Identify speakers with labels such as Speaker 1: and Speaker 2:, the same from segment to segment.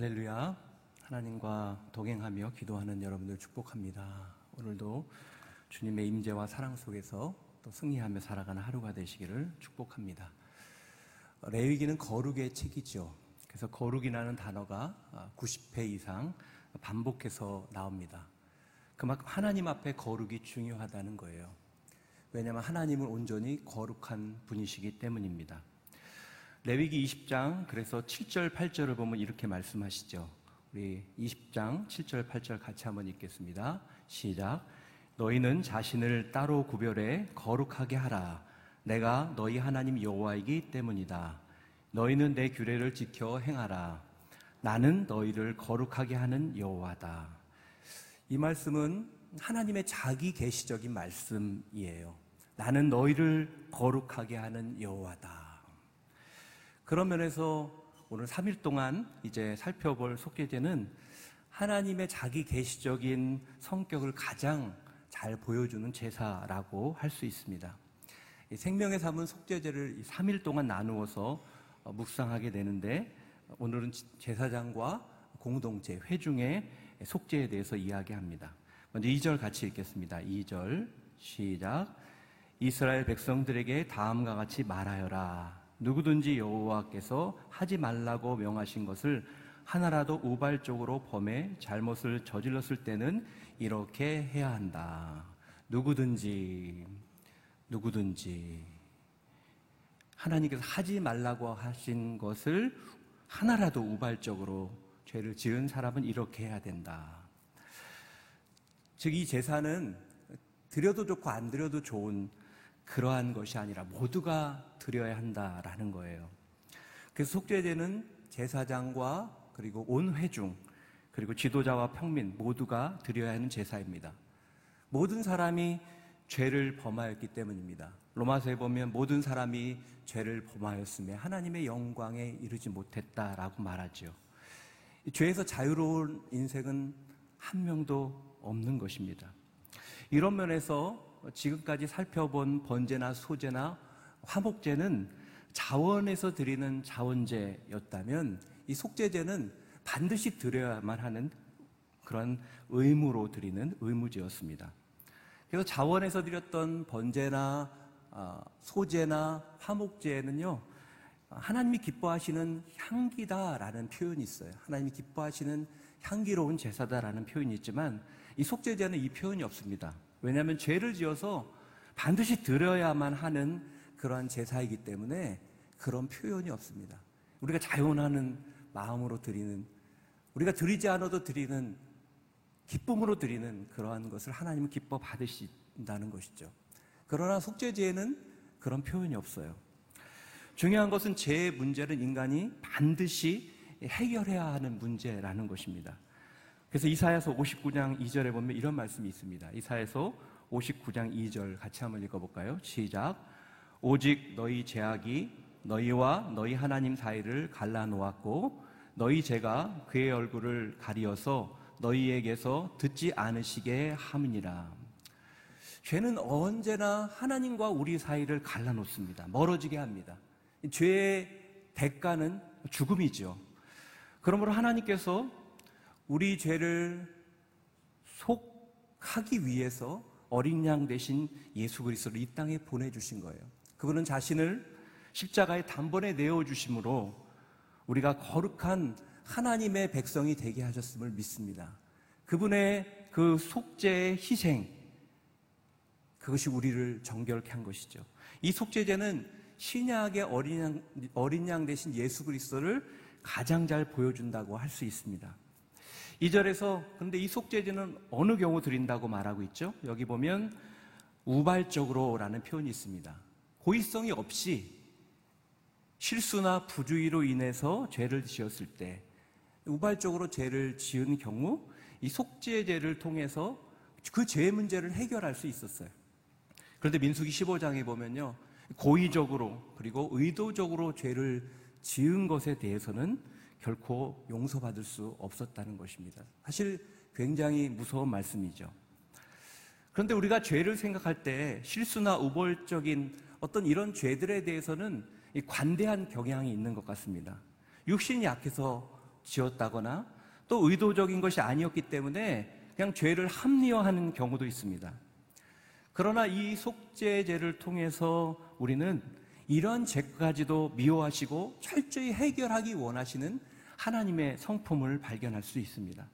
Speaker 1: 할렐루야. 하나님과 동행하며 기도하는 여러분들 축복합니다. 오늘도 주님의 임재와 사랑 속에서 또 승리하며 살아가는 하루가 되시기를 축복합니다. 레위기는 거룩의 책이죠. 그래서 거룩이라는 단어가 90회 이상 반복해서 나옵니다. 그만큼 하나님 앞에 거룩이 중요하다는 거예요. 왜냐하면 하나님은 온전히 거룩한 분이시기 때문입니다. 레위기 20장 그래서 7절 8절을 보면 이렇게 말씀하시죠. 우리 20장 7절 8절 같이 한번 읽겠습니다. 시작. 너희는 자신을 따로 구별해 거룩하게 하라. 내가 너희 하나님 여호와이기 때문이다. 너희는 내 규례를 지켜 행하라. 나는 너희를 거룩하게 하는 여호와다. 이 말씀은 하나님의 자기 계시적인 말씀이에요. 나는 너희를 거룩하게 하는 여호와다. 그런 면에서 오늘 3일 동안 이제 살펴볼 속죄제는 하나님의 자기 계시적인 성격을 가장 잘 보여주는 제사라고 할 수 있습니다. 생명의 삶은 속죄제를 3일 동안 나누어서 어, 묵상하게 되는데 오늘은 제사장과 공동체, 회중의 속죄에 대해서 이야기합니다. 먼저 2절 같이 읽겠습니다. 2절 시작. 이스라엘 백성들에게 다음과 같이 말하여라. 누구든지 여호와께서 하지 말라고 명하신 것을 하나라도 우발적으로 범해 잘못을 저질렀을 때는 이렇게 해야 한다. 누구든지 누구든지 하나님께서 하지 말라고 하신 것을 하나라도 우발적으로 죄를 지은 사람은 이렇게 해야 된다. 즉, 이 제사는 드려도 좋고 안 드려도 좋은 그러한 것이 아니라 모두가 드려야 한다라는 거예요. 그래서 속죄제는 제사장과 그리고 온 회중 그리고 지도자와 평민 모두가 드려야 하는 제사입니다. 모든 사람이 죄를 범하였기 때문입니다. 로마서에 보면 모든 사람이 죄를 범하였음에 하나님의 영광에 이르지 못했다라고 말하죠. 죄에서 자유로운 인생은 한 명도 없는 것입니다. 이런 면에서 지금까지 살펴본 번제나 소제나 화목제는 자원에서 드리는 자원제였다면 이 속죄제는 반드시 드려야만 하는 그런 의무로 드리는 의무제였습니다. 그래서 자원에서 드렸던 번제나 아, 소제나 화목제는요 하나님이 기뻐하시는 향기다라는 표현이 있어요. 하나님이 기뻐하시는 향기로운 제사다라는 표현이 있지만 이 속죄제는 이 표현이 없습니다. 왜냐하면 죄를 지어서 반드시 드려야만 하는 그러한 제사이기 때문에 그런 표현이 없습니다. 우리가 자연하는 마음으로 드리는 우리가 드리지 않아도 드리는 기쁨으로 드리는 그러한 것을 하나님은 기뻐 받으신다는 것이죠. 그러나 속죄제에는 그런 표현이 없어요. 중요한 것은 죄의 문제는 인간이 반드시 해결해야 하는 문제라는 것입니다. 그래서 이사야서 59장 2절에 보면 이런 말씀이 있습니다. 이사야서 59장 2절 같이 한번 읽어볼까요? 시작. 오직 너희 제약이 너희와 너희 하나님 사이를 갈라놓았고 너희 죄가 그의 얼굴을 가리어서 너희에게서 듣지 않으시게 함이니라. 죄는 언제나 하나님과 우리 사이를 갈라놓습니다. 멀어지게 합니다. 죄의 대가는 죽음이죠. 그러므로 하나님께서 우리 죄를 속하기 위해서 어린 양 대신 예수 그리스도를 이 땅에 보내주신 거예요. 그분은 자신을 십자가에 단번에 내어주심으로 우리가 거룩한 하나님의 백성이 되게 하셨음을 믿습니다. 그분의 그 속죄의 희생, 그것이 우리를 정결케 한 것이죠. 이 속죄제는 신약의 어린 양, 어린 양 대신 예수 그리스도를 가장 잘 보여준다고 할 수 있습니다. 2절에서 근데 이 속죄제는 어느 경우 드린다고 말하고 있죠? 여기 보면 우발적으로라는 표현이 있습니다. 고의성이 없이 실수나 부주의로 인해서 죄를 지었을 때 우발적으로 죄를 지은 경우 이 속죄제를 통해서 그 죄 문제를 해결할 수 있었어요. 그런데 민수기 15장에 보면요. 고의적으로 그리고 의도적으로 죄를 지은 것에 대해서는 결코 용서받을 수 없었다는 것입니다. 사실 굉장히 무서운 말씀이죠. 그런데 우리가 죄를 생각할 때 실수나 우벌적인 어떤 이런 죄들에 대해서는 관대한 경향이 있는 것 같습니다. 육신이 약해서 지었다거나 또 의도적인 것이 아니었기 때문에 그냥 죄를 합리화하는 경우도 있습니다. 그러나 이 속죄제를 통해서 우리는 이런 죄까지도 미워하시고 철저히 해결하기 원하시는 하나님의 성품을 발견할 수 있습니다.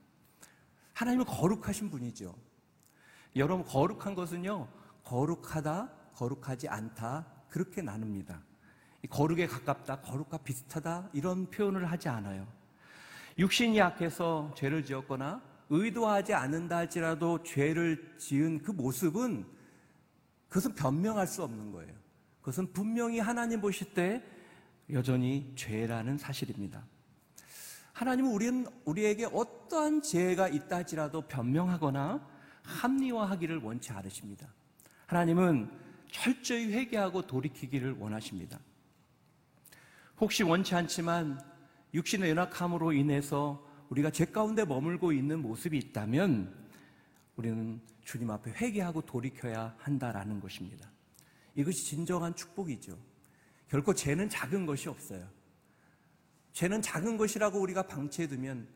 Speaker 1: 하나님은 거룩하신 분이죠. 여러분, 거룩한 것은요, 거룩하다, 거룩하지 않다, 그렇게 나눕니다. 거룩에 가깝다, 거룩과 비슷하다, 이런 표현을 하지 않아요. 육신이 약해서 죄를 지었거나 의도하지 않는다 할지라도 죄를 지은 그 모습은 그것은 변명할 수 없는 거예요. 그것은 분명히 하나님 보실 때 여전히 죄라는 사실입니다. 하나님은 우리는 우리에게 어떠한 죄가 있다 할지라도 변명하거나 합리화하기를 원치 않으십니다. 하나님은 철저히 회개하고 돌이키기를 원하십니다. 혹시 원치 않지만 육신의 연약함으로 인해서 우리가 죄 가운데 머물고 있는 모습이 있다면 우리는 주님 앞에 회개하고 돌이켜야 한다라는 것입니다. 이것이 진정한 축복이죠. 결코 죄는 작은 것이 없어요. 죄는 작은 것이라고 우리가 방치해두면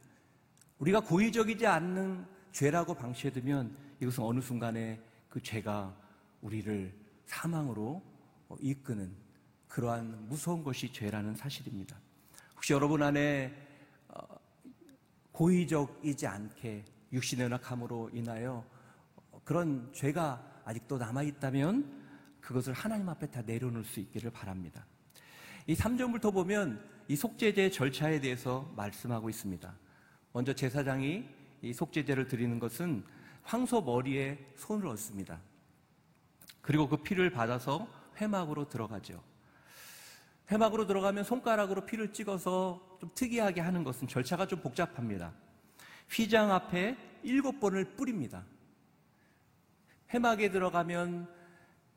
Speaker 1: 우리가 고의적이지 않는 죄라고 방치해두면 이것은 어느 순간에 그 죄가 우리를 사망으로 이끄는 그러한 무서운 것이 죄라는 사실입니다. 혹시 여러분 안에 어, 고의적이지 않게 육신의 연약함으로 인하여 그런 죄가 아직도 남아있다면 그것을 하나님 앞에 다 내려놓을 수 있기를 바랍니다. 이 3절부터 보면 이 속죄제 절차에 대해서 말씀하고 있습니다. 먼저 제사장이 이 속죄제를 드리는 것은 황소 머리에 손을 얹습니다. 그리고 그 피를 받아서 회막으로 들어가죠. 회막으로 들어가면 손가락으로 피를 찍어서 좀 특이하게 하는 것은 절차가 좀 복잡합니다. 휘장 앞에 일곱 번을 뿌립니다. 회막에 들어가면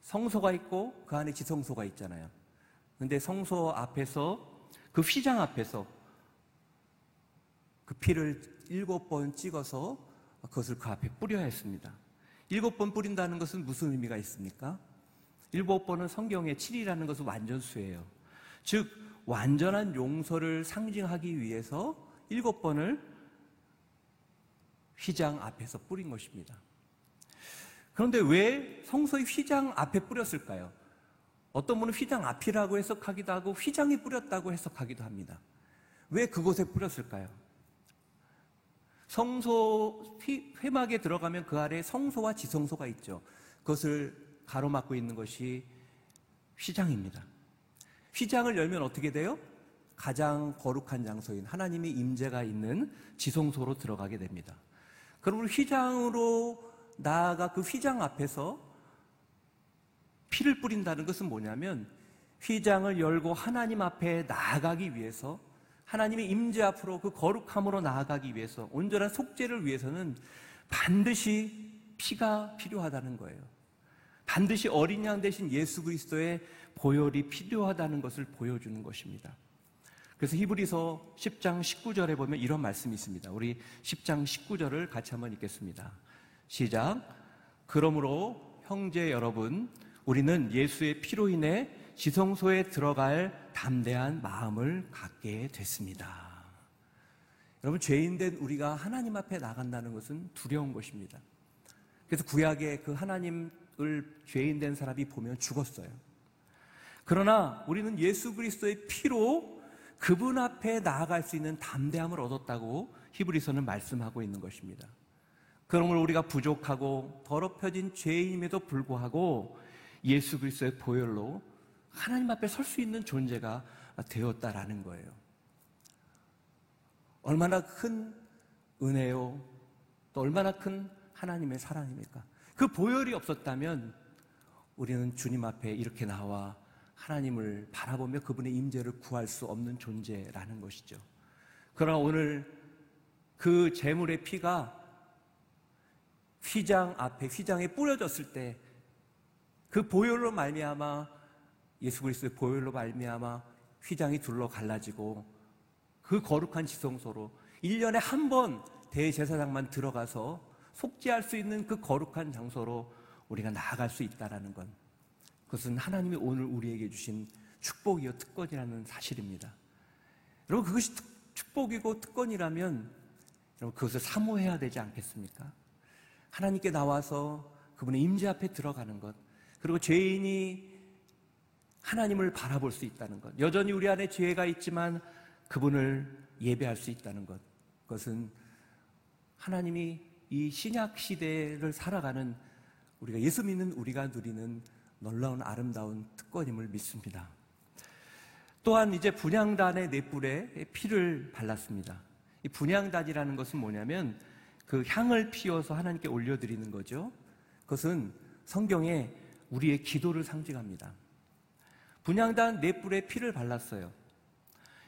Speaker 1: 성소가 있고 그 안에 지성소가 있잖아요. 근데 성소 앞에서 그 휘장 앞에서 그 피를 일곱 번 찍어서 그것을 그 앞에 뿌려야 했습니다. 일곱 번 뿌린다는 것은 무슨 의미가 있습니까? 일곱 번은 성경의 7이라는 것은 완전수예요. 즉, 완전한 용서를 상징하기 위해서 일곱 번을 휘장 앞에서 뿌린 것입니다. 그런데 왜 성소의 휘장 앞에 뿌렸을까요? 어떤 분은 휘장 앞이라고 해석하기도 하고 휘장이 뿌렸다고 해석하기도 합니다. 왜 그곳에 뿌렸을까요? 성소 회막에 들어가면 그 아래 성소와 지성소가 있죠. 그것을 가로막고 있는 것이 휘장입니다. 휘장을 열면 어떻게 돼요? 가장 거룩한 장소인 하나님의 임재가 있는 지성소로 들어가게 됩니다. 그러면 휘장으로 나아가 그 휘장 앞에서 피를 뿌린다는 것은 뭐냐면 휘장을 열고 하나님 앞에 나아가기 위해서 하나님의 임재 앞으로 그 거룩함으로 나아가기 위해서 온전한 속죄를 위해서는 반드시 피가 필요하다는 거예요. 반드시 어린 양 대신 예수 그리스도의 보혈이 필요하다는 것을 보여주는 것입니다. 그래서 히브리서 10장 19절에 보면 이런 말씀이 있습니다. 우리 10장 19절을 같이 한번 읽겠습니다. 시작. 그러므로 형제 여러분, 우리는 예수의 피로 인해 지성소에 들어갈 담대한 마음을 갖게 됐습니다. 여러분, 죄인된 우리가 하나님 앞에 나간다는 것은 두려운 것입니다. 그래서 구약의 그 하나님을 죄인된 사람이 보면 죽었어요. 그러나 우리는 예수 그리스도의 피로 그분 앞에 나아갈 수 있는 담대함을 얻었다고 히브리서는 말씀하고 있는 것입니다. 그러므로 우리가 부족하고 더럽혀진 죄인임에도 불구하고 예수 그리스도의 보혈로 하나님 앞에 설 수 있는 존재가 되었다라는 거예요. 얼마나 큰 은혜요, 또 얼마나 큰 하나님의 사랑입니까? 그 보혈이 없었다면 우리는 주님 앞에 이렇게 나와 하나님을 바라보며 그분의 임재를 구할 수 없는 존재라는 것이죠. 그러나 오늘 그 재물의 피가 휘장 앞에 휘장에 뿌려졌을 때 그 보혈로 말미암아 예수 그리스도의 보혈로 말미암아 휘장이 둘러 갈라지고 그 거룩한 지성소로 1년에 한 번 대제사장만 들어가서 속죄할 수 있는 그 거룩한 장소로 우리가 나아갈 수 있다라는 건 그것은 하나님이 오늘 우리에게 주신 축복이요 특권이라는 사실입니다. 여러분 그것이 축복이고 특권이라면 여러분 그것을 사모해야 되지 않겠습니까? 하나님께 나와서 그분의 임재 앞에 들어가는 것 그리고 죄인이 하나님을 바라볼 수 있다는 것 여전히 우리 안에 죄가 있지만 그분을 예배할 수 있다는 것 그것은 하나님이 이 신약 시대를 살아가는 우리가 예수 믿는 우리가 누리는 놀라운 아름다운 특권임을 믿습니다. 또한 이제 분양단의 넷불에 피를 발랐습니다. 이 분양단이라는 것은 뭐냐면 그 향을 피워서 하나님께 올려드리는 거죠. 그것은 성경에 우리의 기도를 상징합니다. 분양단 넷불에 피를 발랐어요.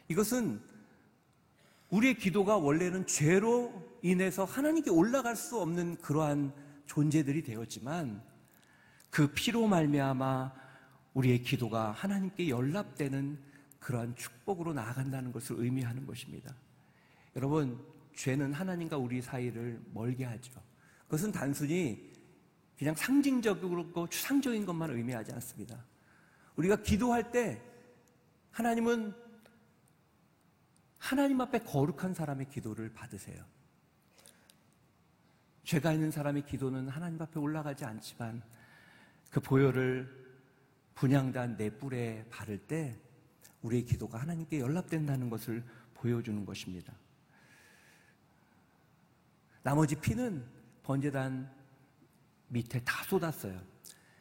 Speaker 1: 이것은 우리의 기도가 원래는 죄로 인해서 하나님께 올라갈 수 없는 그러한 존재들이 되었지만 그 피로 말미암아 우리의 기도가 하나님께 연락되는 그러한 축복으로 나아간다는 것을 의미하는 것입니다. 여러분, 죄는 하나님과 우리 사이를 멀게 하죠. 그것은 단순히 그냥 상징적이고 추상적인 것만 의미하지 않습니다. 우리가 기도할 때 하나님은 하나님 앞에 거룩한 사람의 기도를 받으세요. 죄가 있는 사람의 기도는 하나님 앞에 올라가지 않지만 그 보혈을 분양단 내 뿔에 바를 때 우리의 기도가 하나님께 연락된다는 것을 보여주는 것입니다. 나머지 피는 번제단 밑에 다 쏟았어요.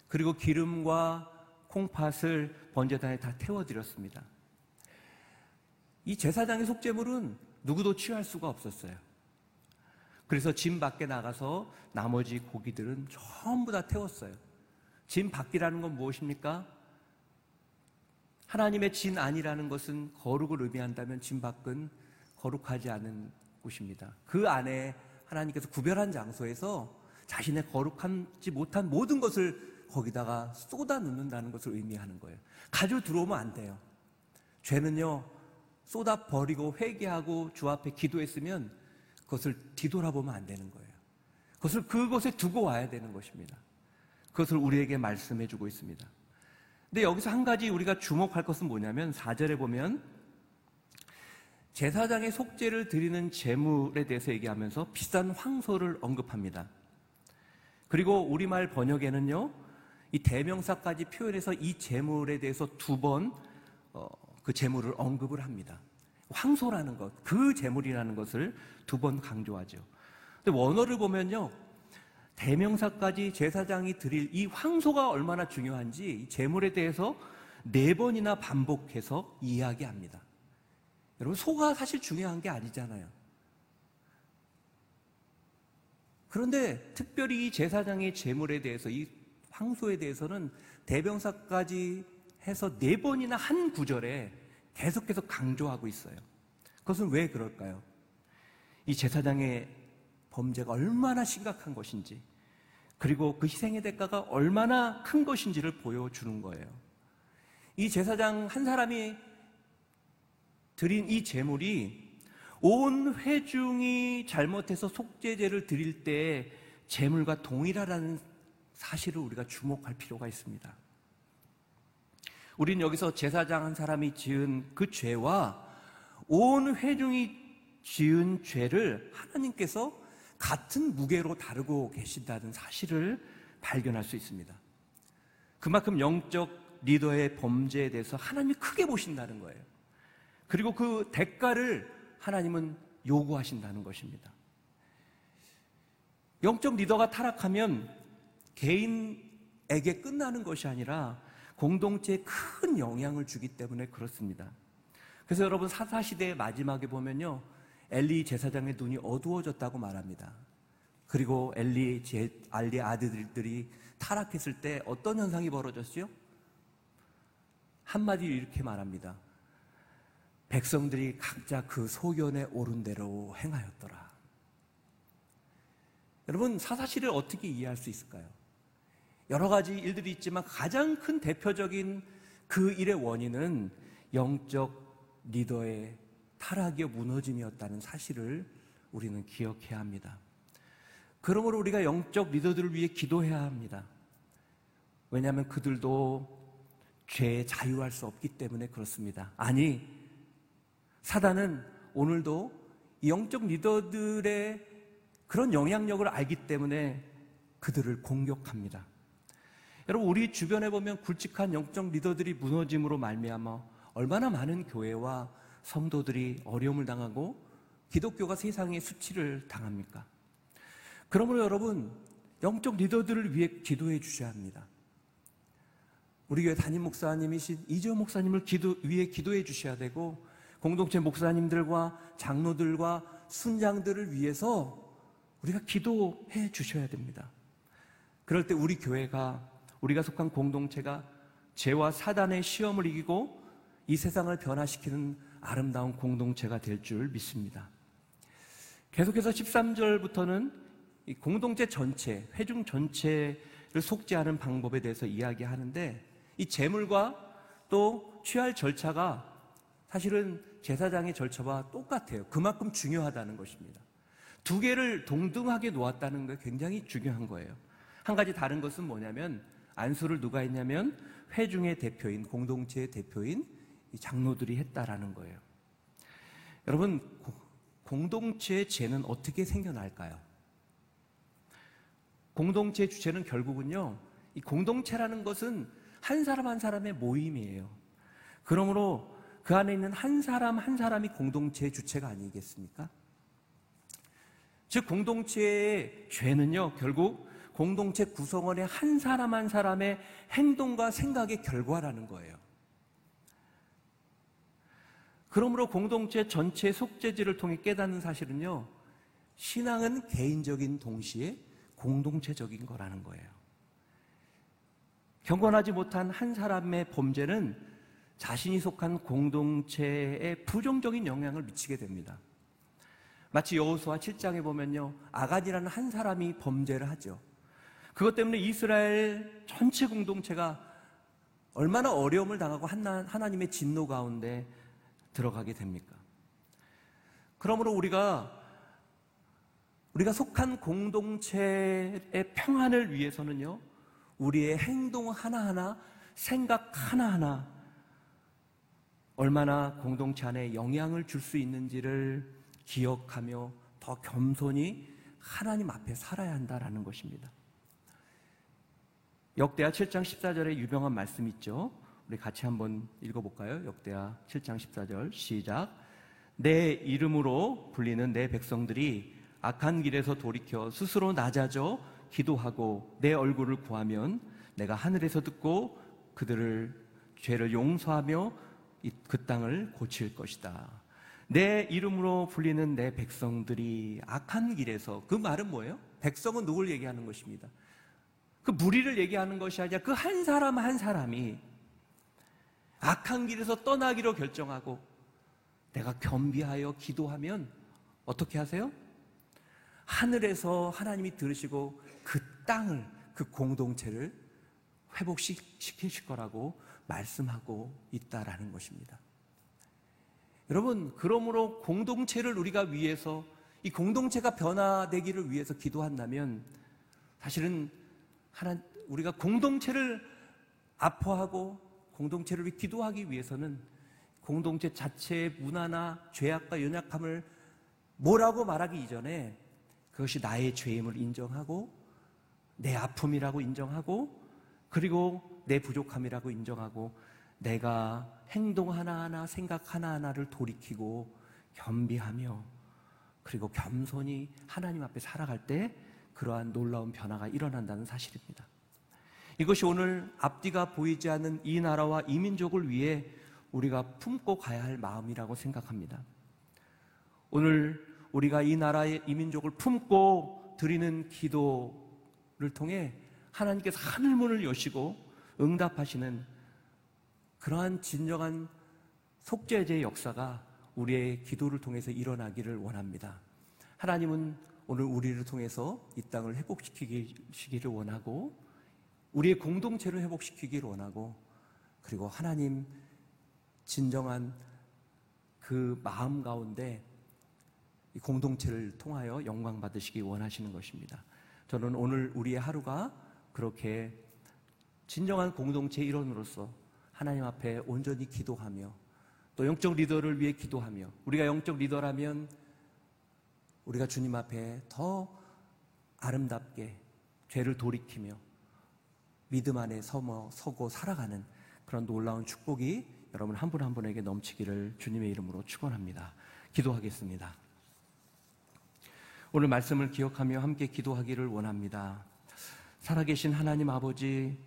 Speaker 1: 그리고 기름과 콩팥을 번제단에 다 태워드렸습니다. 이 제사장의 속죄물은 누구도 취할 수가 없었어요. 그래서 짐 밖에 나가서 나머지 고기들은 전부 다 태웠어요. 짐 밖이라는 건 무엇입니까? 하나님의 진 아니라는 것은 거룩을 의미한다면 짐 밖은 거룩하지 않은 곳입니다. 그 안에 하나님께서 구별한 장소에서 자신의 거룩하지 못한 모든 것을 거기다가 쏟아 넣는다는 것을 의미하는 거예요. 가지고 들어오면 안 돼요. 죄는요, 쏟아 버리고 회개하고 주 앞에 기도했으면 그것을 뒤돌아보면 안 되는 거예요. 그것을 그곳에 두고 와야 되는 것입니다. 그것을 우리에게 말씀해 주고 있습니다. 근데 여기서 한 가지 우리가 주목할 것은 뭐냐면 4절에 보면 제사장의 속죄를 드리는 제물에 대해서 얘기하면서 비싼 황소를 언급합니다. 그리고 우리말 번역에는요, 이 대명사까지 표현해서 이 제물에 대해서 두번 어, 그 제물을 언급을 합니다. 황소라는 것, 그 제물이라는 것을 두 번 강조하죠. 근데 원어를 보면요. 대명사까지 제사장이 드릴 이 황소가 얼마나 중요한지 제물에 대해서 네 번이나 반복해서 이야기합니다. 여러분, 소가 사실 중요한 게 아니잖아요. 그런데 특별히 이 제사장의 제물에 대해서 이 황소에 대해서는 대명사까지 해서 네 번이나 한 구절에 계속해서 강조하고 있어요. 그것은 왜 그럴까요? 이 제사장의 범죄가 얼마나 심각한 것인지, 그리고 그 희생의 대가가 얼마나 큰 것인지를 보여주는 거예요. 이 제사장 한 사람이 드린 이 제물이 온 회중이 잘못해서 속죄제를 드릴 때 제물과 동일하다는 사실을 우리가 주목할 필요가 있습니다. 우리는 여기서 제사장 한 사람이 지은 그 죄와 온 회중이 지은 죄를 하나님께서 같은 무게로 다루고 계신다는 사실을 발견할 수 있습니다. 그만큼 영적 리더의 범죄에 대해서 하나님이 크게 보신다는 거예요. 그리고 그 대가를 하나님은 요구하신다는 것입니다. 영적 리더가 타락하면 개인에게 끝나는 것이 아니라 공동체에 큰 영향을 주기 때문에 그렇습니다. 그래서 여러분 사사시대의 마지막에 보면요. 엘리 제사장의 눈이 어두워졌다고 말합니다. 그리고 엘리, 제, 알리 아들들이 타락했을 때 어떤 현상이 벌어졌죠? 한마디로 이렇게 말합니다. 백성들이 각자 그 소견에 오른 대로 행하였더라. 여러분, 사사시를 어떻게 이해할 수 있을까요? 여러 가지 일들이 있지만 가장 큰 대표적인 그 일의 원인은 영적 리더의 타락이요 무너짐이었다는 사실을 우리는 기억해야 합니다. 그러므로 우리가 영적 리더들을 위해 기도해야 합니다. 왜냐하면 그들도 죄에 자유할 수 없기 때문에 그렇습니다. 아니, 사단은 오늘도 이 영적 리더들의 그런 영향력을 알기 때문에 그들을 공격합니다. 여러분 우리 주변에 보면 굵직한 영적 리더들이 무너짐으로 말미암아 얼마나 많은 교회와 성도들이 어려움을 당하고 기독교가 세상에 수치를 당합니까? 그러므로 여러분 영적 리더들을 위해 기도해 주셔야 합니다. 우리 교회 담임 목사님이신 이재호 목사님을 기도, 위해 기도해 주셔야 되고 공동체 목사님들과 장로들과 순장들을 위해서 우리가 기도해 주셔야 됩니다. 그럴 때 우리 교회가 우리가 속한 공동체가 죄와 사단의 시험을 이기고 이 세상을 변화시키는 아름다운 공동체가 될 줄 믿습니다. 계속해서 13절부터는 이 공동체 전체, 회중 전체를 속죄하는 방법에 대해서 이야기하는데 이 재물과 또 취할 절차가 사실은 제사장의 절차와 똑같아요. 그만큼 중요하다는 것입니다. 두 개를 동등하게 놓았다는 게 굉장히 중요한 거예요. 한 가지 다른 것은 뭐냐면 안수를 누가 했냐면 회중의 대표인 공동체의 대표인 장로들이 했다라는 거예요. 여러분 공동체의 죄는 어떻게 생겨날까요? 공동체의 주체는 결국은요. 이 공동체라는 것은 한 사람 한 사람의 모임이에요. 그러므로 그 안에 있는 한 사람 한 사람이 공동체의 주체가 아니겠습니까? 즉 공동체의 죄는요. 결국 공동체 구성원의 한 사람 한 사람의 행동과 생각의 결과라는 거예요. 그러므로 공동체 전체 속죄지를 통해 깨닫는 사실은요, 신앙은 개인적인 동시에 공동체적인 거라는 거예요. 경건하지 못한 한 사람의 범죄는 자신이 속한 공동체에 부정적인 영향을 미치게 됩니다. 마치 여호수아 7장에 보면요. 아간이라는 한 사람이 범죄를 하죠. 그것 때문에 이스라엘 전체 공동체가 얼마나 어려움을 당하고 하나님의 진노 가운데 들어가게 됩니까? 그러므로 우리가 우리가 속한 공동체의 평안을 위해서는요, 우리의 행동 하나하나, 생각 하나하나, 얼마나 공동체 안에 영향을 줄 수 있는지를 기억하며 더 겸손히 하나님 앞에 살아야 한다라는 것입니다. 역대하 7장 14절에 유명한 말씀 있죠. 우리 같이 한번 읽어볼까요? 역대하 7장 14절 시작. 내 이름으로 불리는 내 백성들이 악한 길에서 돌이켜 스스로 낮아져 기도하고 내 얼굴을 구하면 내가 하늘에서 듣고 그들을 죄를 용서하며 그 땅을 고칠 것이다. 내 이름으로 불리는 내 백성들이 악한 길에서 그 말은 뭐예요? 백성은 누굴 얘기하는 것입니다. 그 무리를 얘기하는 것이 아니라 그 한 사람 한 사람이 악한 길에서 떠나기로 결정하고 내가 겸비하여 기도하면 어떻게 하세요? 하늘에서 하나님이 들으시고 그 땅을, 그 공동체를 회복시키실 거라고 말씀하고 있다라는 것입니다. 여러분, 그러므로 공동체를 우리가 위해서 이 공동체가 변화되기를 위해서 기도한다면 사실은 하나 우리가 공동체를 아파하고 공동체를 기도하기 위해서는 공동체 자체의 문화나 죄악과 연약함을 뭐라고 말하기 이전에 그것이 나의 죄임을 인정하고 내 아픔이라고 인정하고 그리고 내 부족함이라고 인정하고 내가 행동 하나하나 생각 하나하나를 돌이키고 겸비하며 그리고 겸손히 하나님 앞에 살아갈 때 그러한 놀라운 변화가 일어난다는 사실입니다. 이것이 오늘 앞뒤가 보이지 않는 이 나라와 이 민족을 위해 우리가 품고 가야 할 마음이라고 생각합니다. 오늘 우리가 이 나라의 이 민족을 품고 드리는 기도를 통해 하나님께서 하늘문을 여시고 응답하시는 그러한 진정한 속죄제의 역사가 우리의 기도를 통해서 일어나기를 원합니다. 하나님은 오늘 우리를 통해서 이 땅을 회복시키기를 원하고 우리의 공동체를 회복시키기를 원하고 그리고 하나님 진정한 그 마음 가운데 이 공동체를 통하여 영광 받으시기 원하시는 것입니다. 저는 오늘 우리의 하루가 그렇게 진정한 공동체 일원으로서 하나님 앞에 온전히 기도하며 또 영적 리더를 위해 기도하며 우리가 영적 리더라면 우리가 주님 앞에 더 아름답게 죄를 돌이키며 믿음 안에 서머, 서고 살아가는 그런 놀라운 축복이 여러분 한 분한 분에게 넘치기를 주님의 이름으로 축원합니다. 기도하겠습니다. 오늘 말씀을 기억하며 함께 기도하기를 원합니다. 살아계신 하나님 아버지,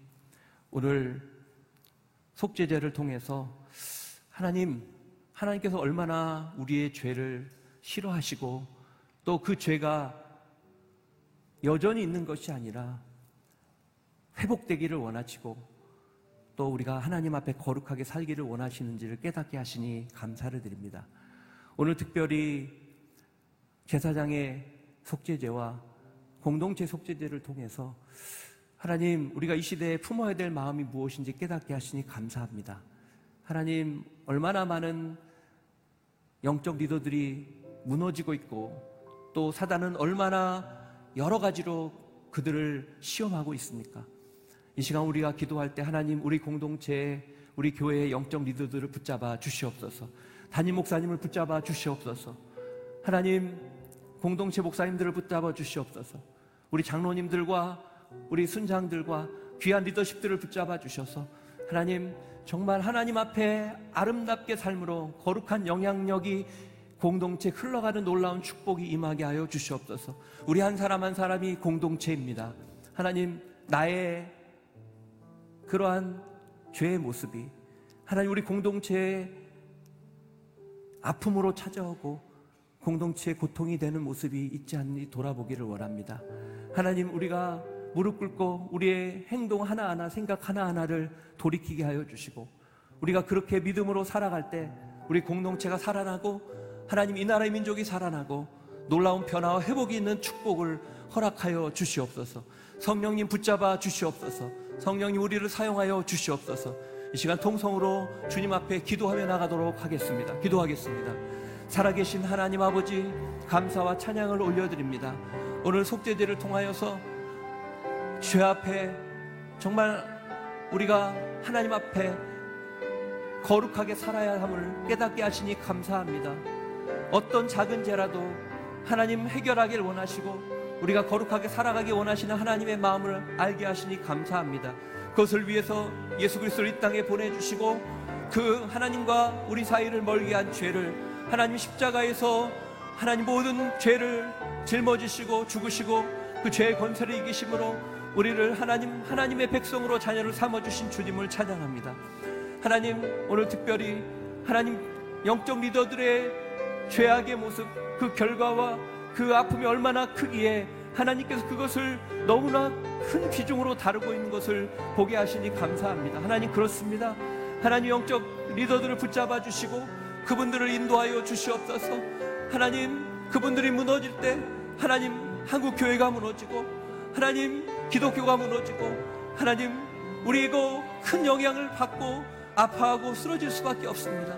Speaker 1: 오늘 속죄제를 통해서 하나님, 하나님께서 얼마나 우리의 죄를 싫어하시고 또 그 죄가 여전히 있는 것이 아니라 회복되기를 원하시고 또 우리가 하나님 앞에 거룩하게 살기를 원하시는지를 깨닫게 하시니 감사를 드립니다. 오늘 특별히 제사장의 속죄제와 공동체 속죄제를 통해서 하나님 우리가 이 시대에 품어야 될 마음이 무엇인지 깨닫게 하시니 감사합니다. 하나님 얼마나 많은 영적 리더들이 무너지고 있고 또 사단은 얼마나 여러 가지로 그들을 시험하고 있습니까? 이 시간 우리가 기도할 때 하나님 우리 공동체 우리 교회의 영적 리더들을 붙잡아 주시옵소서. 담임 목사님을 붙잡아 주시옵소서. 하나님 공동체 목사님들을 붙잡아 주시옵소서. 우리 장로님들과 우리 순장들과 귀한 리더십들을 붙잡아 주셔서 하나님 정말 하나님 앞에 아름답게 삶으로 거룩한 영향력이 공동체 흘러가는 놀라운 축복이 임하게 하여 주시옵소서. 우리 한 사람 한 사람이 공동체입니다. 하나님 나의 그러한 죄의 모습이 하나님 우리 공동체의 아픔으로 찾아오고 공동체의 고통이 되는 모습이 있지 않니 돌아보기를 원합니다. 하나님 우리가 무릎 꿇고 우리의 행동 하나하나 생각 하나하나를 돌이키게 하여 주시고 우리가 그렇게 믿음으로 살아갈 때 우리 공동체가 살아나고 하나님 이 나라의 민족이 살아나고 놀라운 변화와 회복이 있는 축복을 허락하여 주시옵소서. 성령님 붙잡아 주시옵소서. 성령님 우리를 사용하여 주시옵소서. 이 시간 통성으로 주님 앞에 기도하며 나가도록 하겠습니다. 기도하겠습니다. 살아계신 하나님 아버지 감사와 찬양을 올려드립니다. 오늘 속죄제를 통하여서 죄 앞에 정말 우리가 하나님 앞에 거룩하게 살아야 함을 깨닫게 하시니 감사합니다. 어떤 작은 죄라도 하나님 해결하길 원하시고 우리가 거룩하게 살아가기 원하시는 하나님의 마음을 알게 하시니 감사합니다. 그것을 위해서 예수 그리스도를 이 땅에 보내주시고 그 하나님과 우리 사이를 멀게 한 죄를 하나님 십자가에서 하나님 모든 죄를 짊어지시고 죽으시고 그 죄의 권세를 이기심으로 우리를 하나님 하나님의 백성으로 자녀를 삼아 주신 주님을 찬양합니다. 하나님 오늘 특별히 하나님 영적 리더들의 죄악의 모습 그 결과와 그 아픔이 얼마나 크기에 하나님께서 그것을 너무나 큰 비중으로 다루고 있는 것을 보게 하시니 감사합니다. 하나님 그렇습니다. 하나님 영적 리더들을 붙잡아 주시고 그분들을 인도하여 주시옵소서. 하나님 그분들이 무너질 때 하나님 한국 교회가 무너지고 하나님 기독교가 무너지고 하나님 우리 이거 큰 영향을 받고 아파하고 쓰러질 수밖에 없습니다.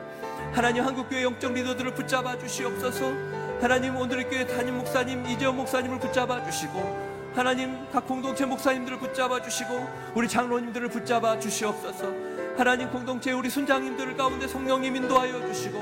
Speaker 1: 하나님 한국교회 영적 리더들을 붙잡아 주시옵소서. 하나님 오늘의 교회 담임 목사님 이재원 목사님을 붙잡아 주시고 하나님 각 공동체 목사님들을 붙잡아 주시고 우리 장로님들을 붙잡아 주시옵소서. 하나님 공동체 우리 순장님들 가운데 성령님 인도하여 주시고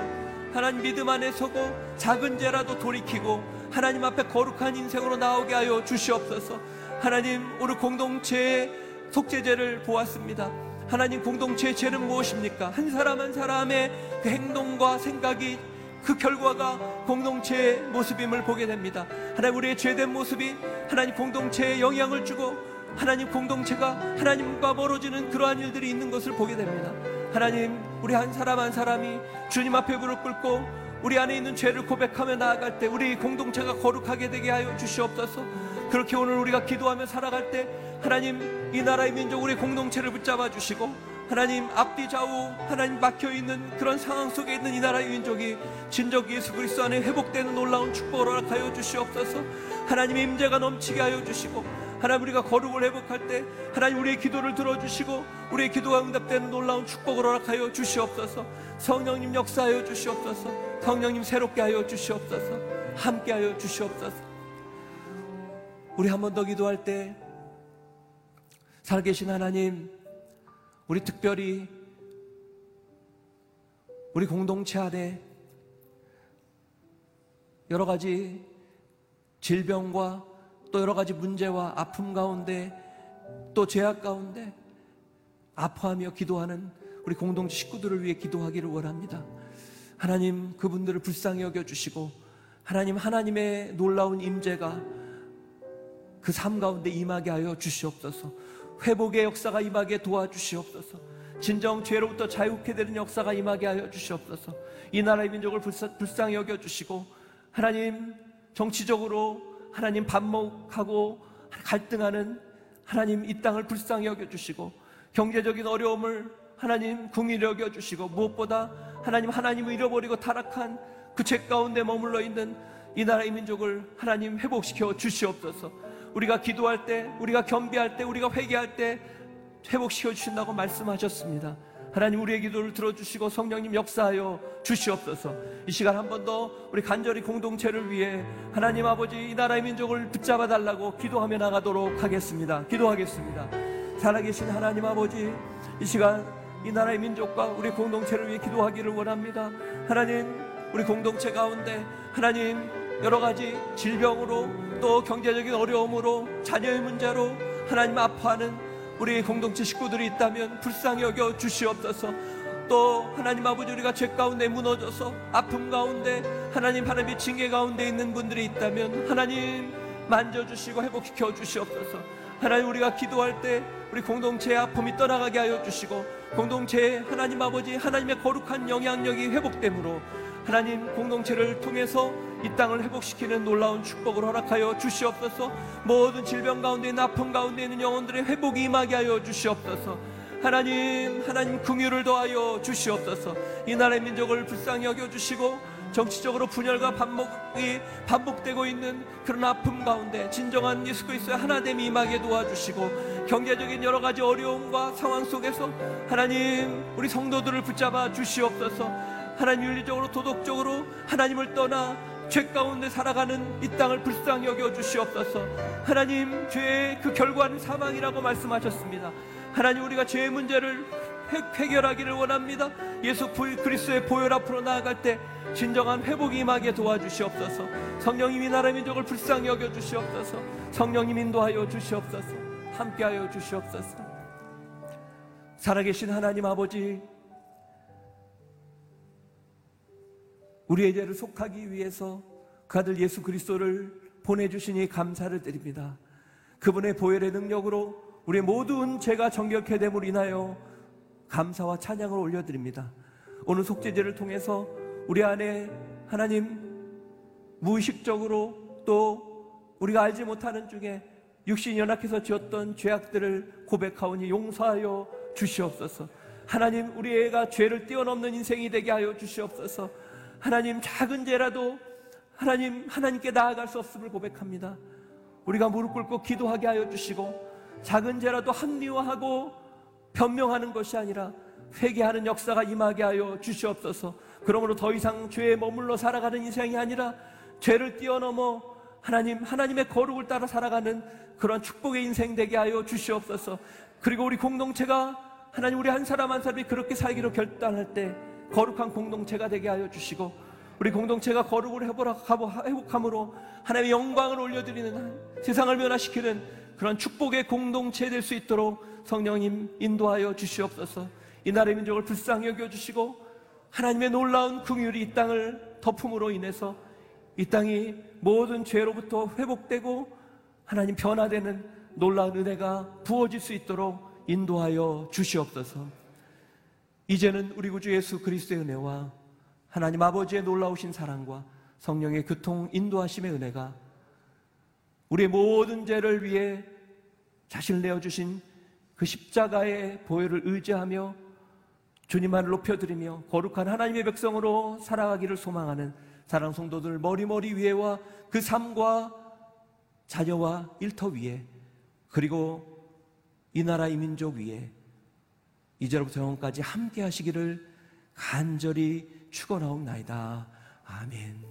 Speaker 1: 하나님 믿음 안에 서고 작은 죄라도 돌이키고 하나님 앞에 거룩한 인생으로 나오게 하여 주시옵소서. 하나님 오늘 공동체의 속죄제를 보았습니다. 하나님 공동체의 죄는 무엇입니까? 한 사람 한 사람의 그 행동과 생각이 그 결과가 공동체의 모습임을 보게 됩니다. 하나님 우리의 죄된 모습이 하나님 공동체에 영향을 주고 하나님 공동체가 하나님과 멀어지는 그러한 일들이 있는 것을 보게 됩니다. 하나님 우리 한 사람 한 사람이 주님 앞에 무릎 꿇고 우리 안에 있는 죄를 고백하며 나아갈 때 우리 공동체가 거룩하게 되게 하여 주시옵소서. 그렇게 오늘 우리가 기도하며 살아갈 때 하나님 이 나라의 민족 우리 공동체를 붙잡아 주시고 하나님 앞뒤 좌우 하나님 막혀 있는 그런 상황 속에 있는 이 나라의 민족이 진정 예수 그리스도 안에 회복되는 놀라운 축복을 허락하여 주시옵소서. 하나님의 임재가 넘치게 하여 주시고 하나님 우리가 거룩을 회복할 때 하나님 우리의 기도를 들어주시고 우리의 기도가 응답되는 놀라운 축복을 허락하여 주시옵소서. 성령님 역사하여 주시옵소서. 성령님 새롭게 하여 주시옵소서. 함께하여 주시옵소서. 우리 한 번 더 기도할 때 살계신 하나님, 우리 특별히 우리 공동체 안에 여러 가지 질병과 또 여러 가지 문제와 아픔 가운데 또 죄악 가운데 아파하며 기도하는 우리 공동체 식구들을 위해 기도하기를 원합니다. 하나님 그분들을 불쌍히 여겨 주시고 하나님 하나님의 놀라운 임재가 그 삶 가운데 임하게 하여 주시옵소서. 회복의 역사가 임하게 도와주시옵소서. 진정 죄로부터 자유케 되는 역사가 임하게 하여 주시옵소서. 이 나라의 민족을 불쌍, 불쌍히 여겨 주시고 하나님 정치적으로 하나님 반목하고 갈등하는 하나님 이 땅을 불쌍히 여겨 주시고 경제적인 어려움을 하나님 궁히 여겨 주시고 무엇보다 하나님 하나님을 잃어버리고 타락한 그 죄 가운데 머물러 있는 이 나라의 민족을 하나님 회복시켜 주시옵소서. 우리가 기도할 때, 우리가 겸비할 때, 우리가 회개할 때 회복시켜 주신다고 말씀하셨습니다. 하나님 우리의 기도를 들어주시고 성령님 역사하여 주시옵소서. 이 시간 한 번 더 우리 간절히 공동체를 위해 하나님 아버지 이 나라의 민족을 붙잡아 달라고 기도하며 나가도록 하겠습니다. 기도하겠습니다. 살아계신 하나님 아버지 이 시간 이 나라의 민족과 우리 공동체를 위해 기도하기를 원합니다. 하나님 우리 공동체 가운데 하나님 여러 가지 질병으로 또 경제적인 어려움으로 자녀의 문제로 하나님 아파하는 우리 공동체 식구들이 있다면 불쌍히 여겨 주시옵소서. 또 하나님 아버지 우리가 죄 가운데 무너져서 아픔 가운데 하나님 하나님의 징계 가운데 있는 분들이 있다면 하나님 만져주시고 회복시켜 주시옵소서. 하나님 우리가 기도할 때 우리 공동체의 아픔이 떠나가게 하여 주시고 공동체의 하나님 아버지 하나님의 거룩한 영향력이 회복되므로 하나님 공동체를 통해서 이 땅을 회복시키는 놀라운 축복을 허락하여 주시옵소서. 모든 질병 가운데 아픔 가운데 있는 영혼들의 회복이 임하게 하여 주시옵소서. 하나님 하나님 긍휼을 더하여 주시옵소서. 이 나라의 민족을 불쌍히 여겨 주시고 정치적으로 분열과 반목이 반복되고 있는 그런 아픔 가운데 진정한 예수 그리스도의 하나됨이 임하게 도와주시고 경제적인 여러 가지 어려움과 상황 속에서 하나님 우리 성도들을 붙잡아 주시옵소서. 하나님 윤리적으로 도덕적으로 하나님을 떠나 죄 가운데 살아가는 이 땅을 불쌍히 여겨 주시옵소서. 하나님 죄의 그 결과는 사망이라고 말씀하셨습니다. 하나님 우리가 죄의 문제를 해, 결하기를 원합니다. 예수 그리스도의 보혈 앞으로 나아갈 때 진정한 회복이 임하게 도와주시옵소서. 성령님이 나라 민족을 불쌍히 여겨 주시옵소서. 성령님 인도하여 주시옵소서. 함께하여 주시옵소서. 살아계신 하나님 아버지 우리의 죄를 속하기 위해서 그 아들 예수 그리스도를 보내주시니 감사를 드립니다. 그분의 보혈의 능력으로 우리의 모든 죄가 정결케 됨으로 인하여 감사와 찬양을 올려드립니다. 오늘 속죄제를 통해서 우리 안에 하나님 무의식적으로 또 우리가 알지 못하는 중에 육신이 연약해서 지었던 죄악들을 고백하오니 용서하여 주시옵소서. 하나님 우리 애가 죄를 뛰어넘는 인생이 되게 하여 주시옵소서. 하나님 작은 죄라도 하나님 하나님께 나아갈 수 없음을 고백합니다. 우리가 무릎 꿇고 기도하게 하여 주시고 작은 죄라도 합리화하고 변명하는 것이 아니라 회개하는 역사가 임하게 하여 주시옵소서. 그러므로 더 이상 죄에 머물러 살아가는 인생이 아니라 죄를 뛰어넘어 하나님 하나님의 거룩을 따라 살아가는 그런 축복의 인생 되게 하여 주시옵소서. 그리고 우리 공동체가 하나님 우리 한 사람 한 사람이 그렇게 살기로 결단할 때 거룩한 공동체가 되게 하여 주시고 우리 공동체가 거룩을 회복함으로 하나님의 영광을 올려드리는 세상을 변화시키는 그런 축복의 공동체 될 수 있도록 성령님 인도하여 주시옵소서. 이 나라의 민족을 불쌍히 여겨 주시고 하나님의 놀라운 긍휼이 이 땅을 덮음으로 인해서 이 땅이 모든 죄로부터 회복되고 하나님 변화되는 놀라운 은혜가 부어질 수 있도록 인도하여 주시옵소서. 이제는 우리 구주 예수 그리스도의 은혜와 하나님 아버지의 놀라우신 사랑과 성령의 교통 인도하심의 은혜가 우리의 모든 죄를 위해 자신을 내어주신 그 십자가의 보혈을 의지하며 주님만을 높여드리며 거룩한 하나님의 백성으로 살아가기를 소망하는 사랑 성도들 머리머리 위에와 그 삶과 자녀와 일터 위에 그리고 이 나라 이 민족 위에 이제로부터 영원까지 함께 하시기를 간절히 축원하옵나이다. 아멘.